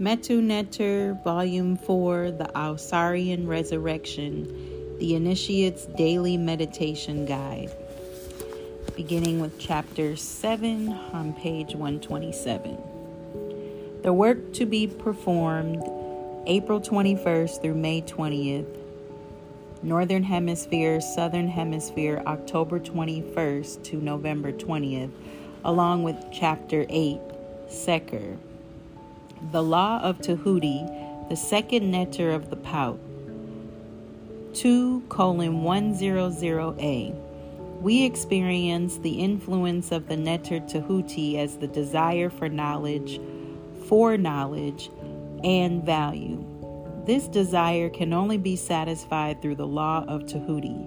Metu Neter, Volume 4, The Ausarian Resurrection, The Initiate's Daily Meditation Guide. Beginning with Chapter 7 on page 127. The work to be performed April 21st through May 20th. Northern Hemisphere, Southern Hemisphere, October 21st to November 20th, along with Chapter 8, Seker. The Law of Tahuti, the second neter of the Paut. 2 colon 100a. We experience the influence of the neter Tahuti as the desire for knowledge, for knowledge, and value. This desire can only be satisfied through the law of Tahuti.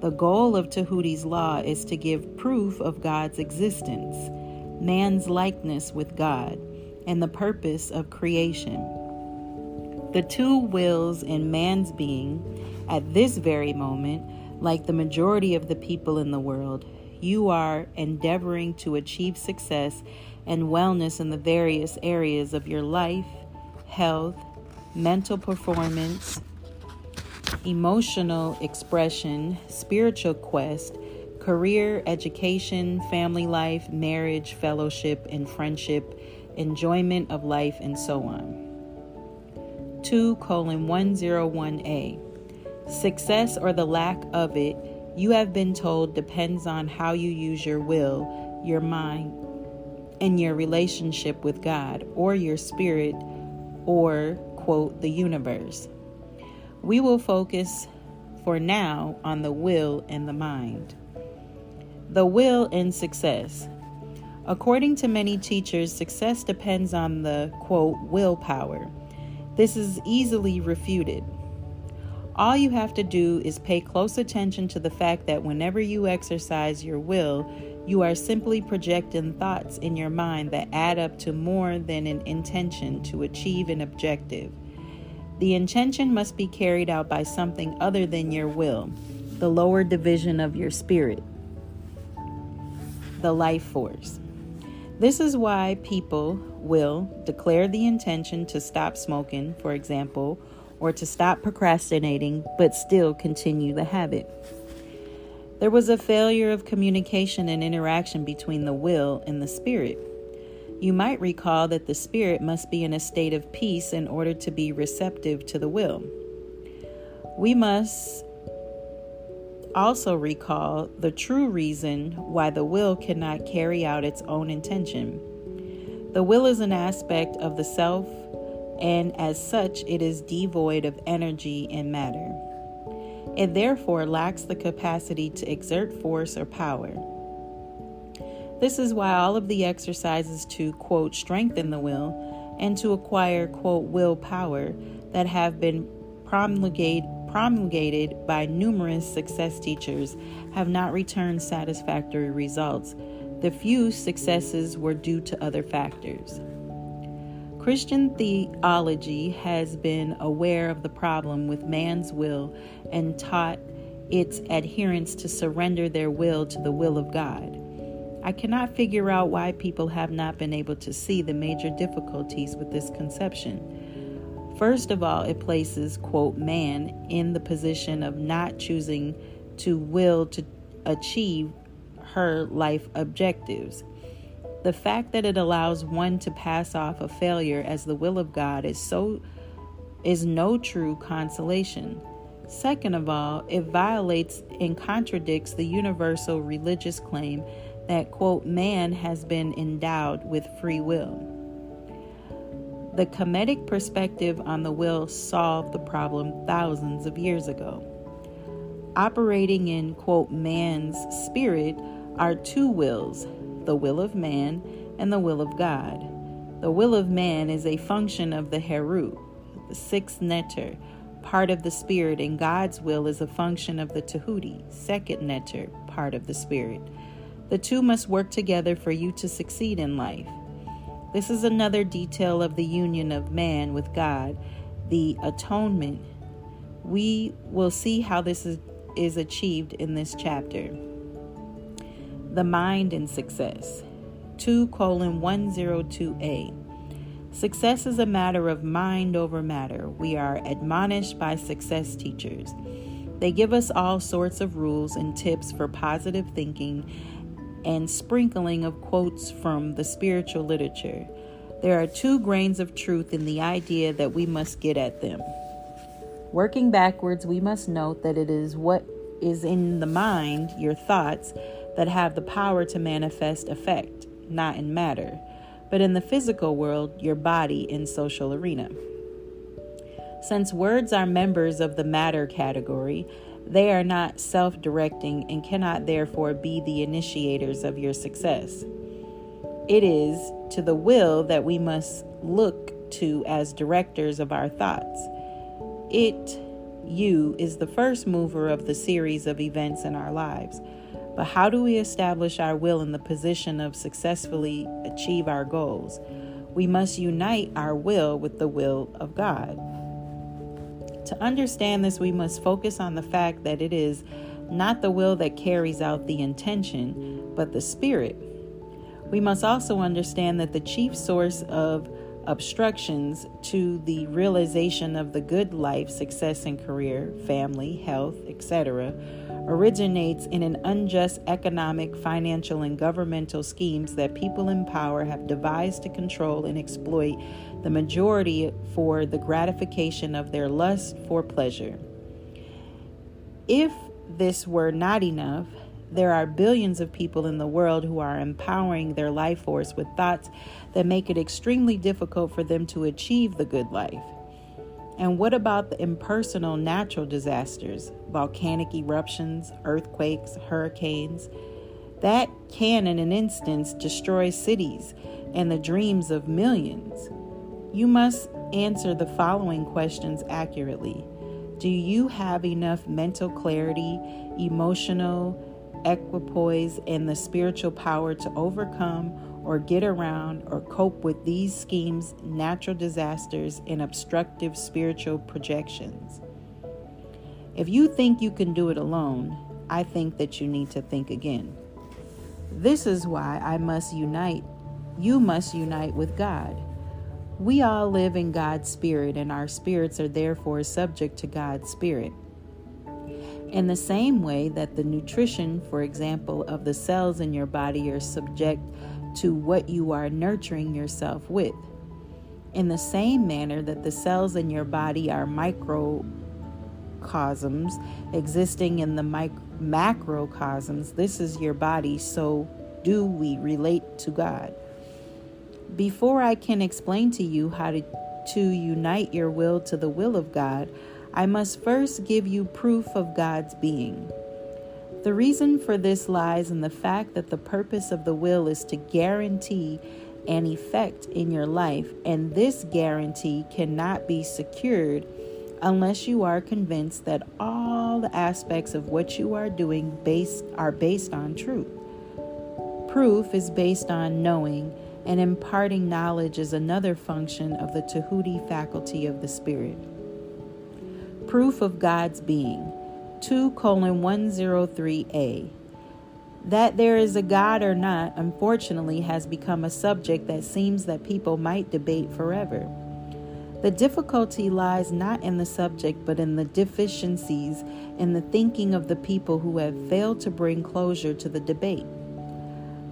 The goal of Tahuti's law is to give proof of God's existence, man's likeness with God and the purpose of creation. The two wills in man's being, at this very moment, like the majority of the people in the world, you are endeavoring to achieve success and wellness in the various areas of your life, health, mental performance, emotional expression, spiritual quest, career, education, family life, marriage, fellowship, and friendship enjoyment of life, and so on. 2 colon 101a. Success or the lack of it, you have been told, depends on how you use your will, your mind, and your relationship with God, or your spirit, or, quote, the universe. We will focus for now on the will and the mind. The will and success. According to many teachers, success depends on the quote willpower. This is easily refuted. All you have to do is pay close attention to the fact that whenever you exercise your will, you are simply projecting thoughts in your mind that add up to more than an intention to achieve an objective. The intention must be carried out by something other than your will, the lower division of your spirit, the life force. This is why people will declare the intention to stop smoking, for example, or to stop procrastinating, but still continue the habit. There was a failure of communication and interaction between the will and the spirit. You might recall that the spirit must be in a state of peace in order to be receptive to the will. We must also recall the true reason why the will cannot carry out its own intention. The will is an aspect of the self, and as such, it is devoid of energy and matter. It therefore lacks the capacity to exert force or power. This is why all of the exercises to, quote, strengthen the will and to acquire, quote, willpower that have been promulgated promulgated by numerous success teachers have not returned satisfactory results. The few successes were due to other factors. Christian theology has been aware of the problem with man's will and taught its adherents to surrender their will to the will of God. I cannot figure out why people have not been able to see the major difficulties with this conception. First of all, it places, quote, man in the position of not choosing to will to achieve her life objectives. The fact that it allows one to pass off a failure as the will of God is so is no true consolation. Second of all, it violates and contradicts the universal religious claim that quote man has been endowed with free will. The Kemetic perspective on the will solved the problem thousands of years ago. Operating in, quote, man's spirit are two wills the will of man and the will of God. The will of man is a function of the Heru, the sixth neter, part of the spirit, and God's will is a function of the Tahuti, second neter, part of the spirit. The two must work together for you to succeed in life. This is another detail of the union of man with God, the atonement. We will see how this is, is achieved in this chapter. The mind and success. 2 colon 102a. Success is a matter of mind over matter. We are admonished by success teachers. They give us all sorts of rules and tips for positive thinking and sprinkling of quotes from the spiritual literature. There are two grains of truth in the idea that we must get at them. Working backwards, we must note that it is what is in the mind, your thoughts, that have the power to manifest effect, not in matter, but in the physical world, your body and social arena. Since words are members of the matter category, they are not self directing and cannot therefore be the initiators of your success. It is to the will that we must look to as directors of our thoughts. It, you, is the first mover of the series of events in our lives. But how do we establish our will in the position of successfully achieve our goals? We must unite our will with the will of God. To understand this, we must focus on the fact that it is not the will that carries out the intention, but the spirit. We must also understand that the chief source of obstructions to the realization of the good life, success in career, family, health, etc., originates in an unjust economic, financial, and governmental schemes that people in power have devised to control and exploit the majority for the gratification of their lust for pleasure. If this were not enough, there are billions of people in the world who are empowering their life force with thoughts that make it extremely difficult for them to achieve the good life. And what about the impersonal natural disasters, volcanic eruptions, earthquakes, hurricanes? That can, in an instance, destroy cities and the dreams of millions. You must answer the following questions accurately Do you have enough mental clarity, emotional equipoise, and the spiritual power to overcome or get around or cope with these schemes, natural disasters, and obstructive spiritual projections. If you think you can do it alone, I think that you need to think again. This is why I must unite. You must unite with God. We all live in God's Spirit, and our spirits are therefore subject to God's Spirit. In the same way that the nutrition, for example, of the cells in your body are subject to what you are nurturing yourself with. In the same manner that the cells in your body are microcosms existing in the mic- macrocosms, this is your body, so do we relate to God. Before I can explain to you how to, to unite your will to the will of God, I must first give you proof of God's being. The reason for this lies in the fact that the purpose of the will is to guarantee an effect in your life, and this guarantee cannot be secured unless you are convinced that all the aspects of what you are doing based are based on truth. Proof is based on knowing, and imparting knowledge is another function of the Tahuti faculty of the Spirit. Proof of God's being. 2 colon 103a. That there is a God or not, unfortunately, has become a subject that seems that people might debate forever. The difficulty lies not in the subject, but in the deficiencies in the thinking of the people who have failed to bring closure to the debate.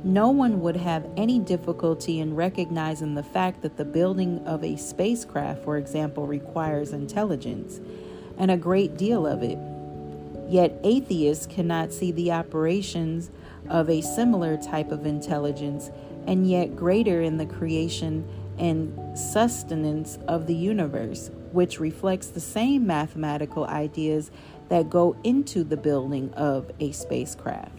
No one would have any difficulty in recognizing the fact that the building of a spacecraft, for example, requires intelligence, and a great deal of it. Yet atheists cannot see the operations of a similar type of intelligence, and yet greater in the creation and sustenance of the universe, which reflects the same mathematical ideas that go into the building of a spacecraft.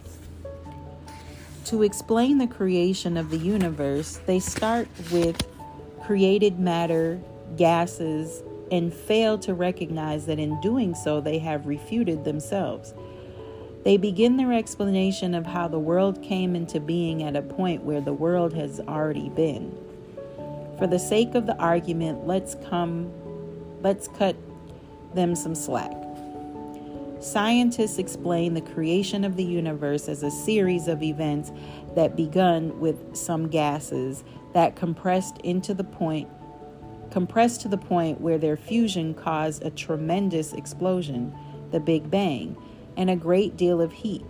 To explain the creation of the universe, they start with created matter, gases, and fail to recognize that in doing so they have refuted themselves. They begin their explanation of how the world came into being at a point where the world has already been. For the sake of the argument, let's come let's cut them some slack. Scientists explain the creation of the universe as a series of events that begun with some gases that compressed into the point compressed to the point where their fusion caused a tremendous explosion, the Big Bang, and a great deal of heat.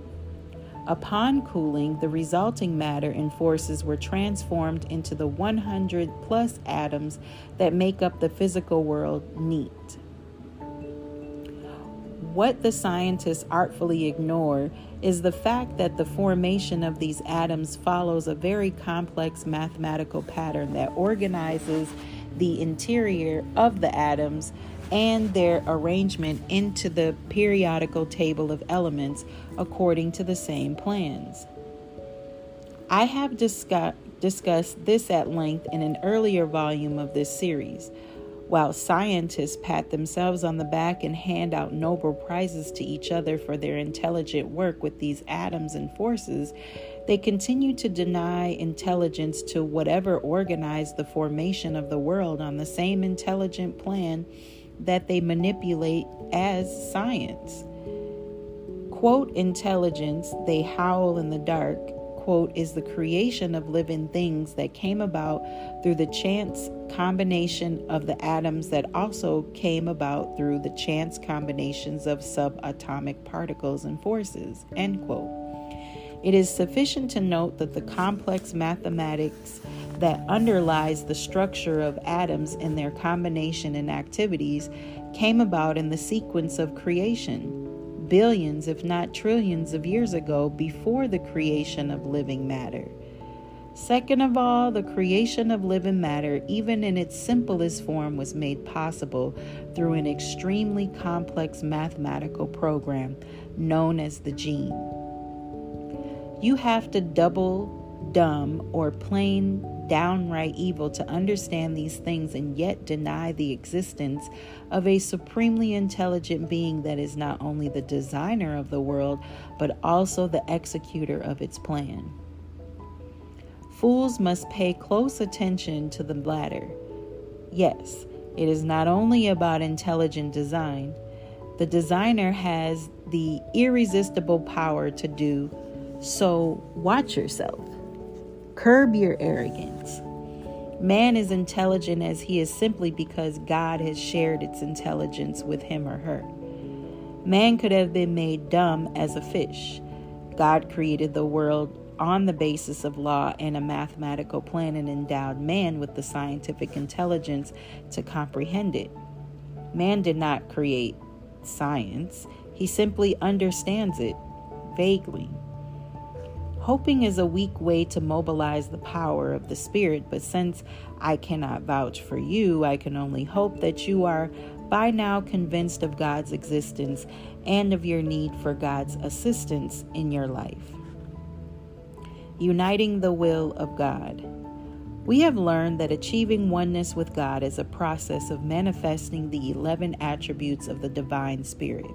Upon cooling, the resulting matter and forces were transformed into the 100 plus atoms that make up the physical world neat. What the scientists artfully ignore is the fact that the formation of these atoms follows a very complex mathematical pattern that organizes the interior of the atoms and their arrangement into the periodical table of elements according to the same plans. I have discuss- discussed this at length in an earlier volume of this series. While scientists pat themselves on the back and hand out Nobel Prizes to each other for their intelligent work with these atoms and forces, they continue to deny intelligence to whatever organized the formation of the world on the same intelligent plan that they manipulate as science. Quote, intelligence, they howl in the dark, quote, is the creation of living things that came about through the chance combination of the atoms that also came about through the chance combinations of subatomic particles and forces, end quote. It is sufficient to note that the complex mathematics that underlies the structure of atoms and their combination and activities came about in the sequence of creation, billions, if not trillions, of years ago before the creation of living matter. Second of all, the creation of living matter, even in its simplest form, was made possible through an extremely complex mathematical program known as the gene. You have to double, dumb, or plain downright evil to understand these things and yet deny the existence of a supremely intelligent being that is not only the designer of the world, but also the executor of its plan. Fools must pay close attention to the latter. Yes, it is not only about intelligent design, the designer has the irresistible power to do so. Watch yourself. Curb your arrogance. Man is intelligent as he is simply because God has shared its intelligence with him or her. Man could have been made dumb as a fish. God created the world on the basis of law and a mathematical plan and endowed man with the scientific intelligence to comprehend it. Man did not create science, he simply understands it vaguely. Hoping is a weak way to mobilize the power of the Spirit, but since I cannot vouch for you, I can only hope that you are by now convinced of God's existence and of your need for God's assistance in your life. Uniting the will of God. We have learned that achieving oneness with God is a process of manifesting the 11 attributes of the divine spirit.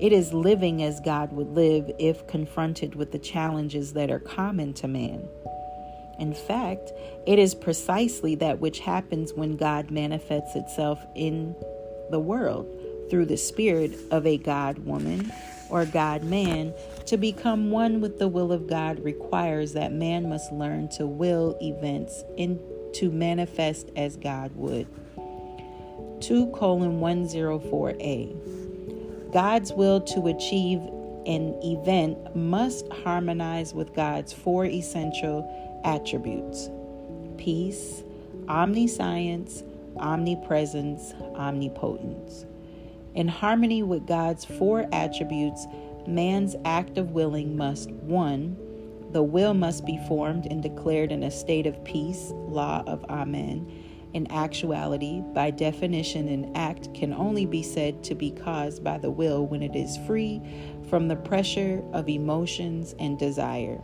It is living as God would live if confronted with the challenges that are common to man. In fact, it is precisely that which happens when God manifests itself in the world through the spirit of a God woman or God man. To become one with the will of God requires that man must learn to will events in, to manifest as God would. 2 colon 104a. God's will to achieve an event must harmonize with God's four essential attributes peace, omniscience, omnipresence, omnipotence. In harmony with God's four attributes, man's act of willing must 1. The will must be formed and declared in a state of peace, law of Amen in actuality, by definition, an act can only be said to be caused by the will when it is free from the pressure of emotions and desire.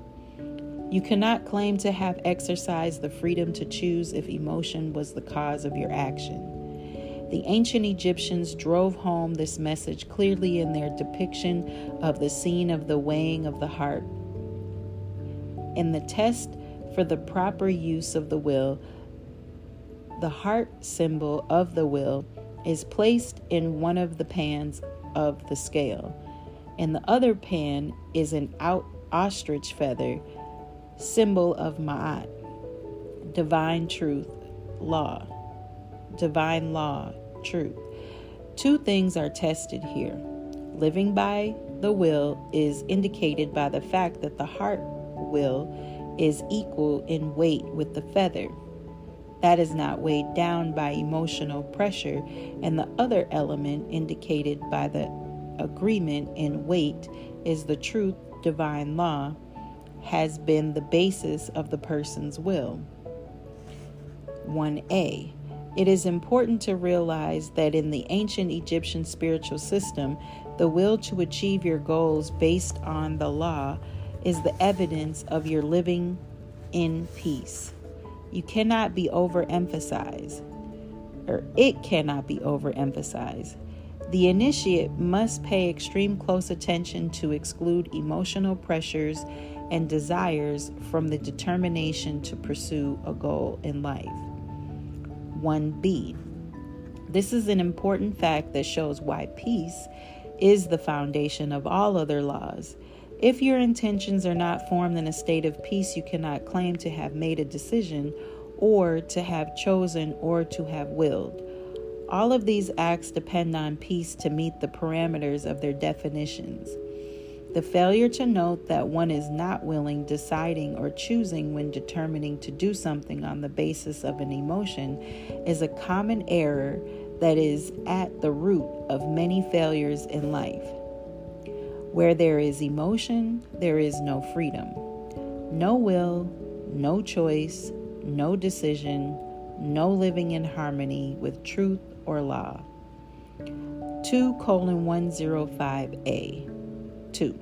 You cannot claim to have exercised the freedom to choose if emotion was the cause of your action. The ancient Egyptians drove home this message clearly in their depiction of the scene of the weighing of the heart. In the test for the proper use of the will, the heart symbol of the will is placed in one of the pans of the scale. and the other pan is an out ostrich feather, symbol of Ma'at, divine truth, law. divine law, truth. Two things are tested here. Living by the will is indicated by the fact that the heart will is equal in weight with the feather. That is not weighed down by emotional pressure, and the other element indicated by the agreement in weight is the truth, divine law, has been the basis of the person's will. 1a. It is important to realize that in the ancient Egyptian spiritual system, the will to achieve your goals based on the law is the evidence of your living in peace. You cannot be overemphasized, or it cannot be overemphasized. The initiate must pay extreme close attention to exclude emotional pressures and desires from the determination to pursue a goal in life. 1b. This is an important fact that shows why peace is the foundation of all other laws. If your intentions are not formed in a state of peace, you cannot claim to have made a decision or to have chosen or to have willed. All of these acts depend on peace to meet the parameters of their definitions. The failure to note that one is not willing, deciding, or choosing when determining to do something on the basis of an emotion is a common error that is at the root of many failures in life. Where there is emotion, there is no freedom. No will, no choice, no decision, no living in harmony with truth or law. 2 colon 105a 2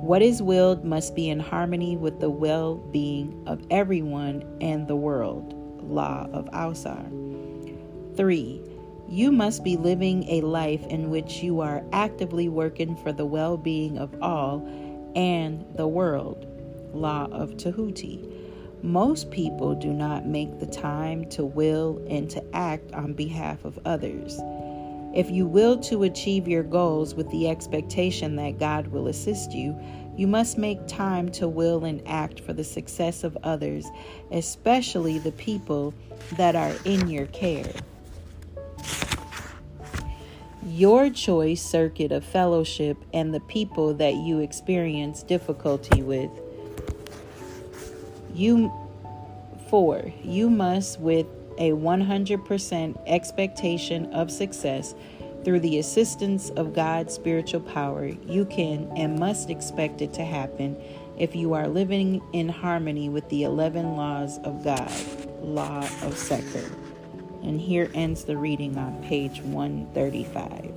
what is willed must be in harmony with the well being of everyone and the world. Law of Ausar. 3. You must be living a life in which you are actively working for the well being of all and the world. Law of Tahuti. Most people do not make the time to will and to act on behalf of others. If you will to achieve your goals with the expectation that God will assist you, you must make time to will and act for the success of others, especially the people that are in your care your choice circuit of fellowship and the people that you experience difficulty with. You four, you must with a 100% expectation of success through the assistance of God's spiritual power, you can and must expect it to happen if you are living in harmony with the 11 laws of God, law of Seker. And here ends the reading on page 135.